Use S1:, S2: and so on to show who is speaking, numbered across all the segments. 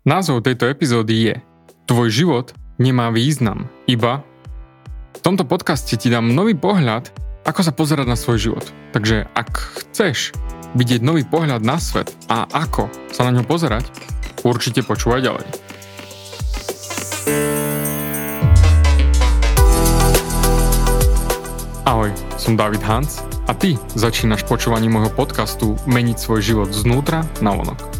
S1: Názov tejto epizódy je Tvoj život nemá význam, iba... V tomto podcaste ti dám nový pohľad, ako sa pozerať na svoj život. Takže ak chceš vidieť nový pohľad na svet a ako sa na ňo pozerať, určite počúvaj ďalej. Ahoj, som David Hans a ty začínaš počúvanie môjho podcastu Meniť svoj život znútra na vonok.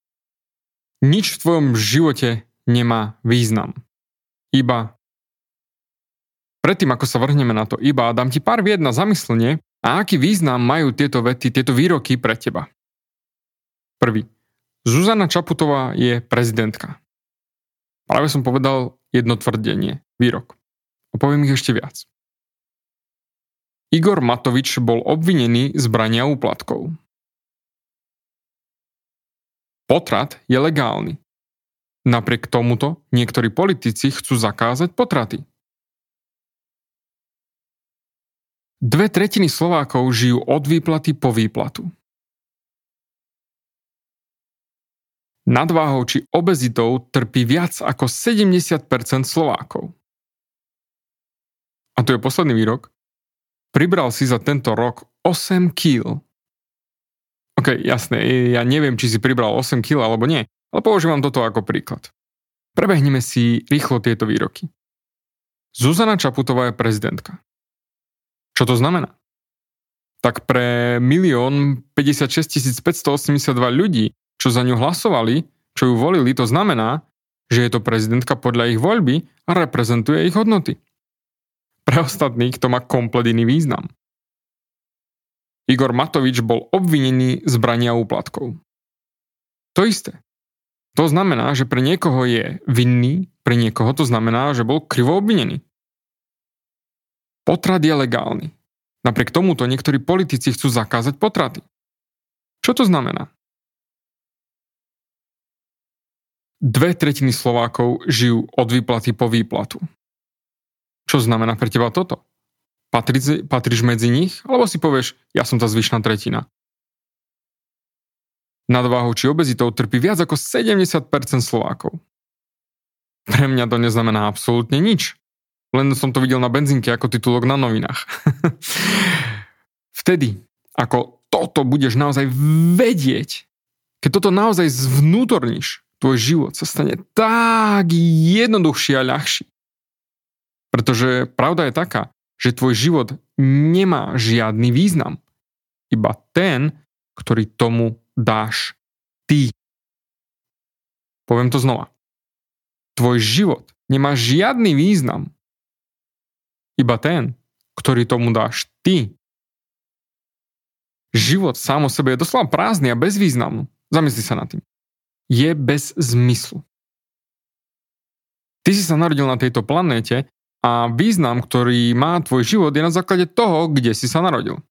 S1: Nič v tvojom živote nemá význam. Iba Predtým, ako sa vrhneme na to iba, dám ti pár vied na zamyslenie a aký význam majú tieto vety, tieto výroky pre teba. Prvý. Zuzana Čaputová je prezidentka. Práve som povedal jedno tvrdenie, výrok. A poviem ich ešte viac. Igor Matovič bol obvinený z brania úplatkov. Potrat je legálny. Napriek tomuto niektorí politici chcú zakázať potraty. Dve tretiny Slovákov žijú od výplaty po výplatu. Nadváhou či obezitou trpí viac ako 70% Slovákov. A tu je posledný výrok. Pribral si za tento rok 8 kg. OK, jasné, ja neviem, či si pribral 8 kg alebo nie, ale používam toto ako príklad. Prebehneme si rýchlo tieto výroky. Zuzana Čaputová je prezidentka. Čo to znamená? Tak pre 1 56 582 ľudí, čo za ňu hlasovali, čo ju volili, to znamená, že je to prezidentka podľa ich voľby a reprezentuje ich hodnoty. Pre ostatných to má komplet iný význam. Igor Matovič bol obvinený z brania úplatkov. To isté. To znamená, že pre niekoho je vinný, pre niekoho to znamená, že bol krivo obvinený. Potrat je legálny. Napriek tomuto niektorí politici chcú zakázať potraty. Čo to znamená? Dve tretiny Slovákov žijú od výplaty po výplatu. Čo znamená pre teba toto? Patrí, patríš medzi nich? Alebo si povieš, ja som tá zvyšná tretina. Nadváhou či obezitou trpí viac ako 70% Slovákov. Pre mňa to neznamená absolútne nič. Len som to videl na benzínke ako titulok na novinách. Vtedy, ako toto budeš naozaj vedieť, keď toto naozaj zvnútorníš, tvoj život sa stane tak jednoduchší a ľahší. Pretože pravda je taká, že tvoj život nemá žiadny význam. Iba ten, ktorý tomu dáš ty. Poviem to znova. Tvoj život nemá žiadny význam. Iba ten, ktorý tomu dáš ty. Život sám o sebe je doslova prázdny a bezvýznamný. Zamysli sa nad tým. Je bez zmyslu. Ty si sa narodil na tejto planéte a význam, ktorý má tvoj život, je na základe toho, kde si sa narodil.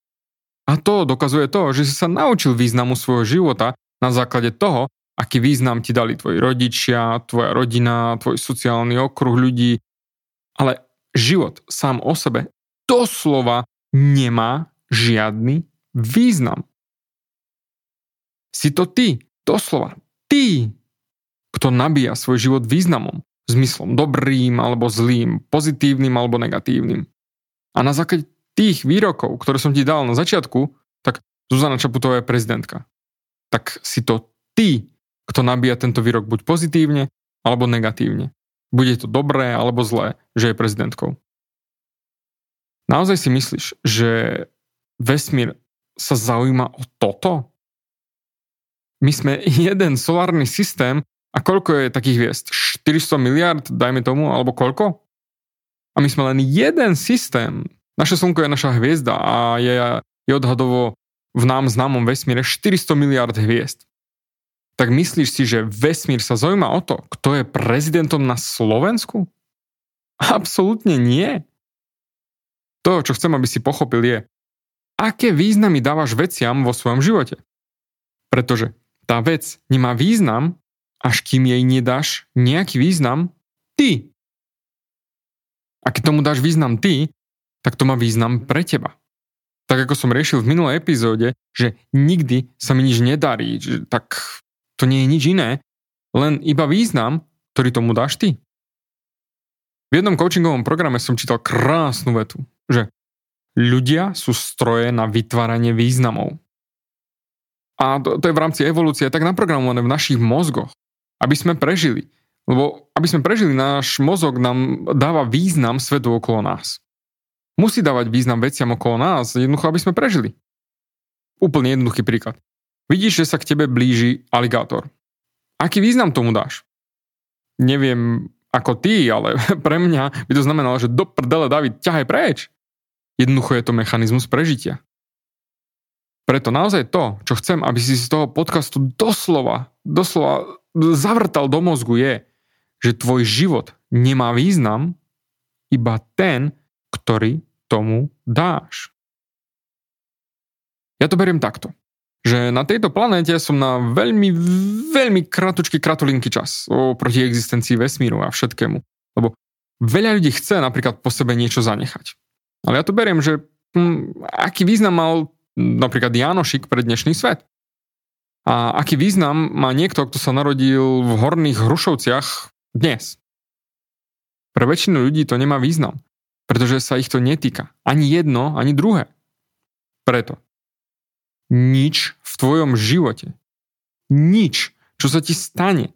S1: A to dokazuje to, že si sa naučil významu svojho života na základe toho, aký význam ti dali tvoji rodičia, tvoja rodina, tvoj sociálny okruh ľudí. Ale život sám o sebe doslova nemá žiadny význam. Si to ty, doslova ty, kto nabíja svoj život významom zmyslom dobrým alebo zlým, pozitívnym alebo negatívnym. A na základe tých výrokov, ktoré som ti dal na začiatku, tak Zuzana Čaputová je prezidentka. Tak si to ty, kto nabíja tento výrok buď pozitívne alebo negatívne. bude to dobré alebo zlé, že je prezidentkou. Naozaj si myslíš, že vesmír sa zaujíma o toto? My sme jeden solárny systém a koľko je takých hviezd? 400 miliard, dajme tomu, alebo koľko? A my sme len jeden systém. Naše slnko je naša hviezda a je, je odhadovo v nám známom vesmíre 400 miliard hviezd. Tak myslíš si, že vesmír sa zaujíma o to, kto je prezidentom na Slovensku? Absolútne nie. To, čo chcem, aby si pochopil, je, aké významy dávaš veciam vo svojom živote. Pretože tá vec nemá význam, až kým jej nedáš nejaký význam ty. A keď tomu dáš význam ty, tak to má význam pre teba. Tak ako som riešil v minulej epizóde, že nikdy sa mi nič nedarí, tak to nie je nič iné, len iba význam, ktorý tomu dáš ty. V jednom coachingovom programe som čítal krásnu vetu, že ľudia sú stroje na vytváranie významov. A to, to je v rámci evolúcie tak naprogramované v našich mozgoch, aby sme prežili. Lebo aby sme prežili, náš mozog nám dáva význam svetu okolo nás. Musí dávať význam veciam okolo nás, jednoducho, aby sme prežili. Úplne jednoduchý príklad. Vidíš, že sa k tebe blíži aligátor. Aký význam tomu dáš? Neviem, ako ty, ale pre mňa by to znamenalo, že do prdele David, ťahaj preč. Jednoducho je to mechanizmus prežitia. Preto naozaj to, čo chcem, aby si z toho podcastu doslova, doslova zavrtal do mozgu je, že tvoj život nemá význam, iba ten, ktorý tomu dáš. Ja to beriem takto že na tejto planéte som na veľmi, veľmi kratučký, kratulinky čas proti existencii vesmíru a všetkému. Lebo veľa ľudí chce napríklad po sebe niečo zanechať. Ale ja to beriem, že hm, aký význam mal napríklad Janošik pre dnešný svet. A aký význam má niekto, kto sa narodil v horných Hrušovciach dnes. Pre väčšinu ľudí to nemá význam, pretože sa ich to netýka. Ani jedno, ani druhé. Preto nič v tvojom živote, nič, čo sa ti stane,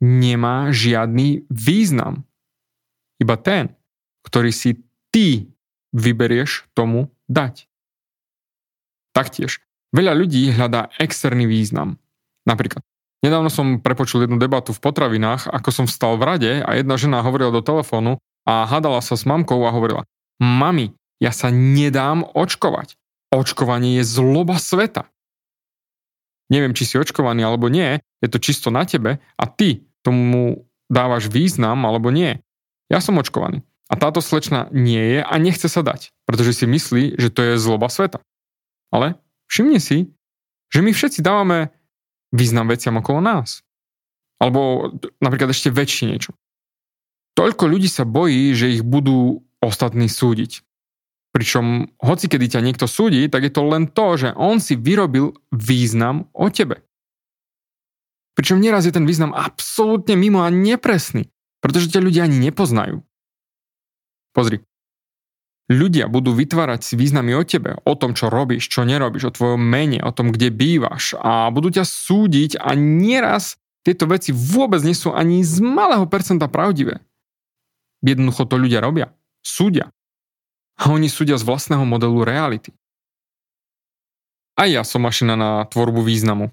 S1: nemá žiadny význam. Iba ten, ktorý si ty vyberieš tomu dať. Taktiež, veľa ľudí hľadá externý význam. Napríklad, nedávno som prepočul jednu debatu v potravinách, ako som vstal v rade a jedna žena hovorila do telefónu a hádala sa s mamkou a hovorila, mami, ja sa nedám očkovať. Očkovanie je zloba sveta. Neviem, či si očkovaný alebo nie, je to čisto na tebe a ty tomu dávaš význam alebo nie. Ja som očkovaný. A táto slečna nie je a nechce sa dať, pretože si myslí, že to je zloba sveta. Ale všimni si, že my všetci dávame význam veciam okolo nás. Alebo napríklad ešte väčšie niečo. Toľko ľudí sa bojí, že ich budú ostatní súdiť. Pričom hoci kedy ťa niekto súdi, tak je to len to, že on si vyrobil význam o tebe. Pričom nieraz je ten význam absolútne mimo a nepresný, pretože ťa ľudia ani nepoznajú. Pozri. Ľudia budú vytvárať si významy o tebe, o tom, čo robíš, čo nerobíš, o tvojom mene, o tom, kde bývaš a budú ťa súdiť a nieraz tieto veci vôbec nie sú ani z malého percenta pravdivé. Jednoducho to ľudia robia. Súdia. A oni súdia z vlastného modelu reality. Aj ja som mašina na tvorbu významu.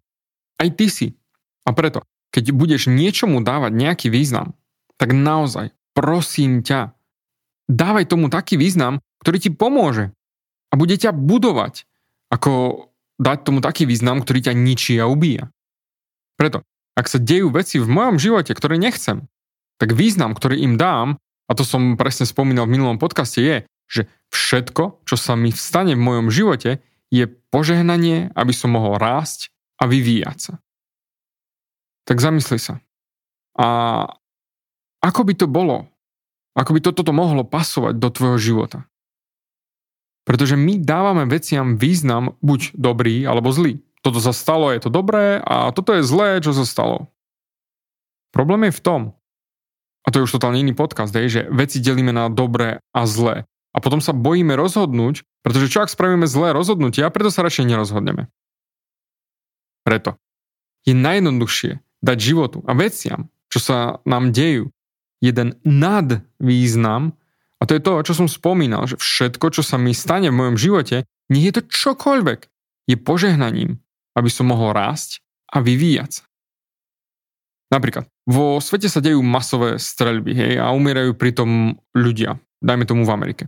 S1: Aj ty si. A preto, keď budeš niečomu dávať nejaký význam, tak naozaj, prosím ťa, dávaj tomu taký význam, ktorý ti pomôže a bude ťa budovať, ako dať tomu taký význam, ktorý ťa ničí a ubíja. Preto, ak sa dejú veci v mojom živote, ktoré nechcem, tak význam, ktorý im dám, a to som presne spomínal v minulom podcaste, je, že všetko, čo sa mi vstane v mojom živote, je požehnanie, aby som mohol rásť a vyvíjať sa. Tak zamysli sa. A ako by to bolo? Ako by toto mohlo pasovať do tvojho života? Pretože my dávame veciam význam buď dobrý alebo zlý. Toto sa stalo, je to dobré a toto je zlé, čo sa stalo. Problém je v tom, a to je už totálne iný podcast, je, že veci delíme na dobré a zlé a potom sa bojíme rozhodnúť, pretože čo ak spravíme zlé rozhodnutie a preto sa radšej nerozhodneme. Preto je najjednoduchšie dať životu a veciam, čo sa nám dejú, jeden nadvýznam a to je to, čo som spomínal, že všetko, čo sa mi stane v mojom živote, nie je to čokoľvek, je požehnaním, aby som mohol rásť a vyvíjať sa. Napríklad, vo svete sa dejú masové streľby hej, a umierajú pritom ľudia, dajme tomu v Amerike.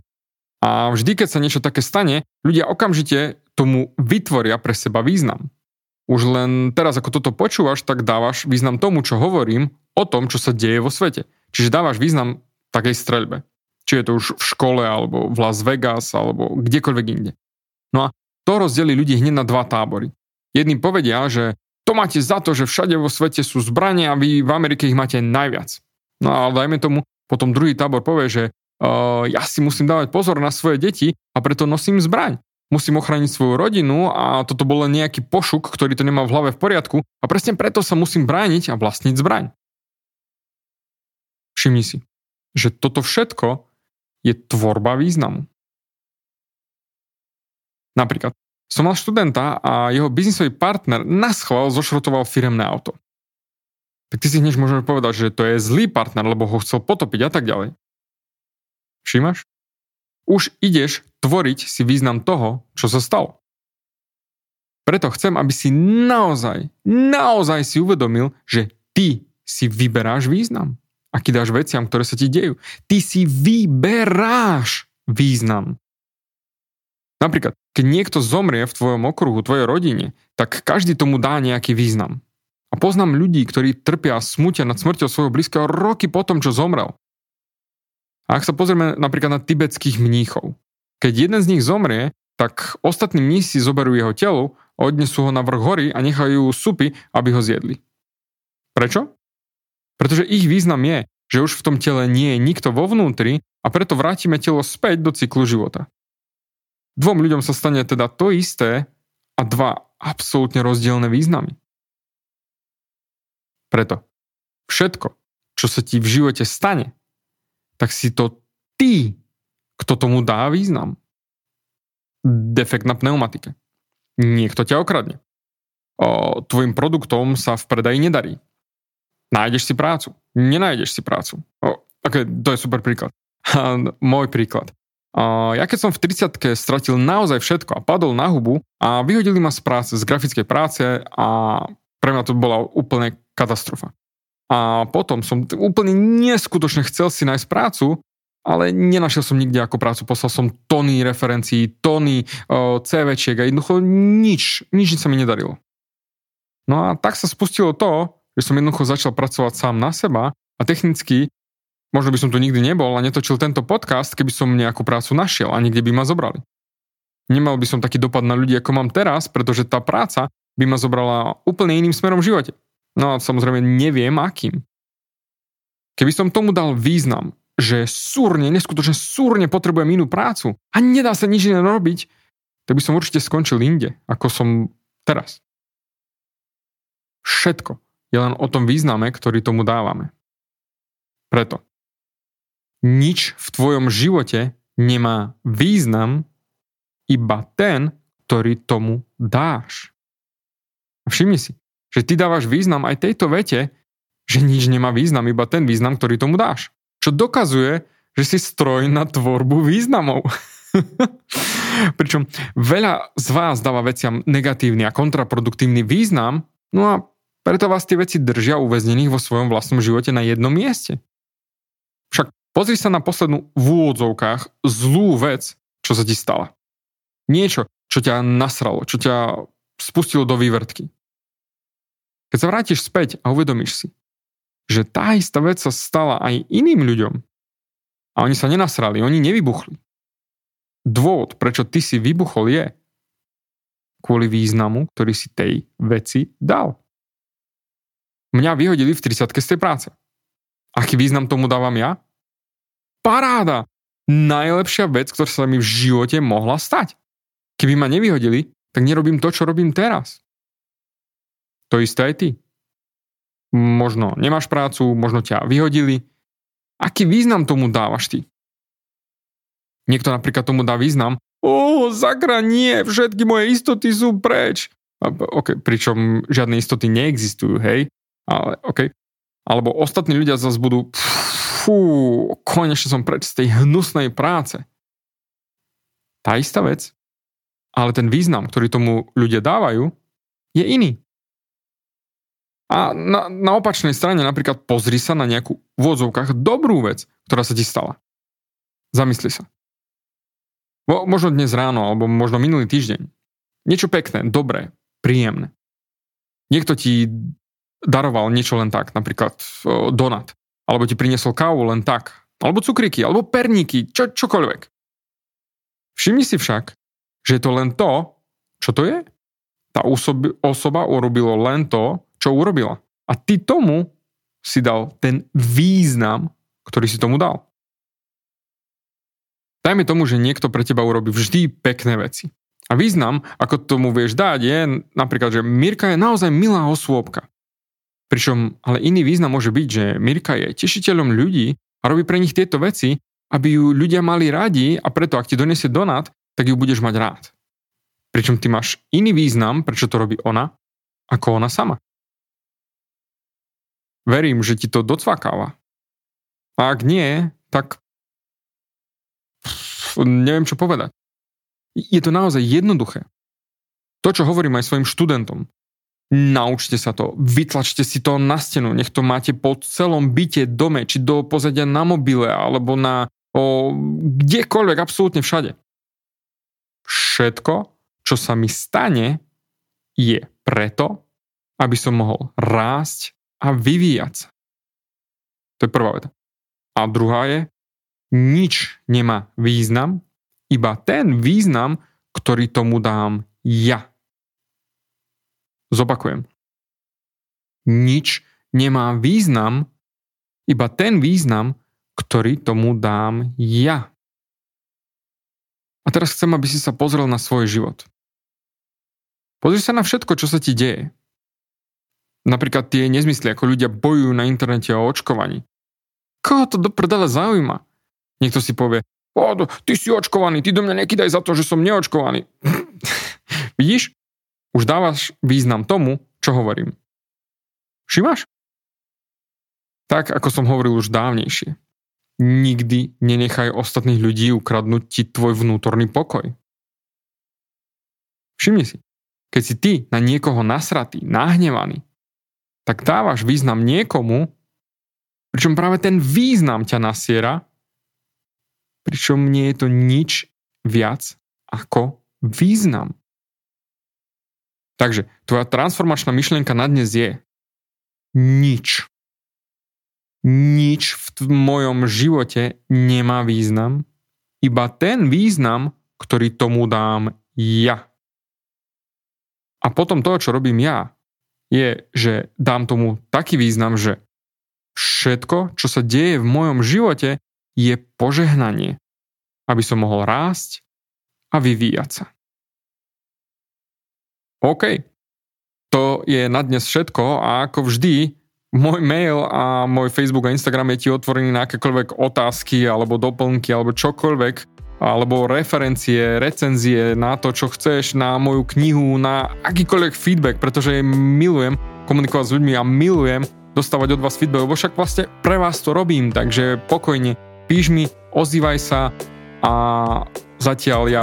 S1: A vždy, keď sa niečo také stane, ľudia okamžite tomu vytvoria pre seba význam. Už len teraz, ako toto počúvaš, tak dávaš význam tomu, čo hovorím o tom, čo sa deje vo svete. Čiže dávaš význam takej streľbe. Či je to už v škole, alebo v Las Vegas, alebo kdekoľvek inde. No a to rozdelí ľudí hneď na dva tábory. Jedni povedia, že to máte za to, že všade vo svete sú zbranie a vy v Amerike ich máte najviac. No ale dajme tomu, potom druhý tábor povie, že uh, ja si musím dávať pozor na svoje deti a preto nosím zbraň. Musím ochrániť svoju rodinu a toto bol len nejaký pošuk, ktorý to nemá v hlave v poriadku a presne preto sa musím brániť a vlastniť zbraň. Všimni si, že toto všetko je tvorba významu. Napríklad, som mal študenta a jeho biznisový partner na schvál zošrotoval firemné auto. Tak ty si hneď môžeme povedať, že to je zlý partner, lebo ho chcel potopiť a tak ďalej. Všimáš? Už ideš tvoriť si význam toho, čo sa stalo. Preto chcem, aby si naozaj, naozaj si uvedomil, že ty si vyberáš význam. Aký dáš veciam, ktoré sa ti dejú. Ty si vyberáš význam. Napríklad, keď niekto zomrie v tvojom okruhu, tvojej rodine, tak každý tomu dá nejaký význam. A poznám ľudí, ktorí trpia a smutia nad smrťou svojho blízkeho roky potom, čo zomrel. A ak sa pozrieme napríklad na tibetských mníchov, keď jeden z nich zomrie, tak ostatní mnísi zoberú jeho telo, odnesú ho na vrch hory a nechajú supy, aby ho zjedli. Prečo? Pretože ich význam je, že už v tom tele nie je nikto vo vnútri a preto vrátime telo späť do cyklu života. Dvom ľuďom sa stane teda to isté a dva absolútne rozdielne významy. Preto všetko, čo sa ti v živote stane, tak si to ty, kto tomu dá význam. Defekt na pneumatike. Niekto ťa okradne. O, tvojim produktom sa v predaji nedarí. Nájdeš si prácu. Nenájdeš si prácu. O, okay, to je super príklad. Môj príklad. A ja keď som v 30 stratil naozaj všetko a padol na hubu a vyhodili ma z práce, z grafickej práce a pre mňa to bola úplne katastrofa. A potom som úplne neskutočne chcel si nájsť prácu, ale nenašiel som nikde ako prácu. Poslal som tony referencií, tony CVčiek a jednoducho nič, nič sa mi nedarilo. No a tak sa spustilo to, že som jednoducho začal pracovať sám na seba a technicky Možno by som tu nikdy nebol a netočil tento podcast, keby som nejakú prácu našiel a nikde by ma zobrali. Nemal by som taký dopad na ľudí, ako mám teraz, pretože tá práca by ma zobrala úplne iným smerom v živote. No a samozrejme neviem akým. Keby som tomu dal význam, že súrne, neskutočne súrne potrebujem inú prácu a nedá sa nič iné robiť, tak by som určite skončil inde, ako som teraz. Všetko je len o tom význame, ktorý tomu dávame. Preto nič v tvojom živote nemá význam, iba ten, ktorý tomu dáš. Všimni si, že ty dávaš význam aj tejto vete, že nič nemá význam, iba ten význam, ktorý tomu dáš. Čo dokazuje, že si stroj na tvorbu významov. Pričom veľa z vás dáva veciam negatívny a kontraproduktívny význam, no a preto vás tie veci držia uväznených vo svojom vlastnom živote na jednom mieste. Však Pozri sa na poslednú v úvodzovkách zlú vec, čo sa ti stala. Niečo, čo ťa nasralo, čo ťa spustilo do vývrtky. Keď sa vrátiš späť a uvedomíš si, že tá istá vec sa stala aj iným ľuďom a oni sa nenasrali, oni nevybuchli. Dôvod, prečo ty si vybuchol je kvôli významu, ktorý si tej veci dal. Mňa vyhodili v 30 z tej práce. Aký význam tomu dávam ja? paráda. Najlepšia vec, ktorá sa mi v živote mohla stať. Keby ma nevyhodili, tak nerobím to, čo robím teraz. To isté aj ty. Možno nemáš prácu, možno ťa vyhodili. Aký význam tomu dávaš ty? Niekto napríklad tomu dá význam, o, zakra nie, všetky moje istoty sú preč. Okay, pričom žiadne istoty neexistujú, hej? Ale, okay. Alebo ostatní ľudia zase budú, fú, konečne som preč z tej hnusnej práce. Tá istá vec, ale ten význam, ktorý tomu ľudia dávajú, je iný. A na, na opačnej strane napríklad pozri sa na nejakú v odzovkách dobrú vec, ktorá sa ti stala. Zamysli sa. Mo, možno dnes ráno, alebo možno minulý týždeň. Niečo pekné, dobré, príjemné. Niekto ti daroval niečo len tak, napríklad donat, alebo ti priniesol kávu len tak, alebo cukriky, alebo perníky, čo, čokoľvek. Všimni si však, že je to len to, čo to je. Tá osoba urobilo len to, čo urobila. A ty tomu si dal ten význam, ktorý si tomu dal. Dajme tomu, že niekto pre teba urobí vždy pekné veci. A význam, ako tomu vieš dať, je napríklad, že Mirka je naozaj milá osôbka. Pričom ale iný význam môže byť, že Mirka je tešiteľom ľudí a robí pre nich tieto veci, aby ju ľudia mali radi a preto, ak ti donesie donát, tak ju budeš mať rád. Pričom ty máš iný význam, prečo to robí ona, ako ona sama. Verím, že ti to docvakáva. A ak nie, tak neviem, čo povedať. Je to naozaj jednoduché. To, čo hovorím aj svojim študentom, Naučte sa to, vytlačte si to na stenu, nech to máte po celom byte, dome, či do pozadia na mobile, alebo na o, kdekoľvek, absolútne všade. Všetko, čo sa mi stane, je preto, aby som mohol rásť a vyvíjať sa. To je prvá veta. A druhá je, nič nemá význam, iba ten význam, ktorý tomu dám ja. Zopakujem. Nič nemá význam, iba ten význam, ktorý tomu dám ja. A teraz chcem, aby si sa pozrel na svoj život. Pozri sa na všetko, čo sa ti deje. Napríklad tie nezmysly, ako ľudia bojujú na internete o očkovaní. Koho to do prdele zaujíma? Niekto si povie, o, ty si očkovaný, ty do mňa nekydaj za to, že som neočkovaný. Vidíš? už dávaš význam tomu, čo hovorím. Všimáš? Tak, ako som hovoril už dávnejšie. Nikdy nenechaj ostatných ľudí ukradnúť ti tvoj vnútorný pokoj. Všimni si, keď si ty na niekoho nasratý, nahnevaný, tak dávaš význam niekomu, pričom práve ten význam ťa nasiera, pričom nie je to nič viac ako význam. Takže tvoja transformačná myšlienka na dnes je nič. Nič v mojom živote nemá význam, iba ten význam, ktorý tomu dám ja. A potom to, čo robím ja, je, že dám tomu taký význam, že všetko, čo sa deje v mojom živote, je požehnanie, aby som mohol rásť a vyvíjať sa. OK. To je na dnes všetko a ako vždy, môj mail a môj Facebook a Instagram je ti otvorený na akékoľvek otázky alebo doplnky alebo čokoľvek alebo referencie, recenzie na to, čo chceš, na moju knihu, na akýkoľvek feedback, pretože milujem komunikovať s ľuďmi a milujem dostávať od vás feedback, lebo však vlastne pre vás to robím, takže pokojne píš mi, ozývaj sa a zatiaľ ja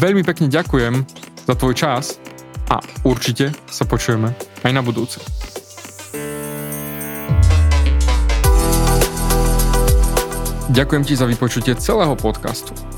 S1: veľmi pekne ďakujem za tvoj čas a určite sa počujeme aj na budúce. Ďakujem ti za vypočutie celého podcastu.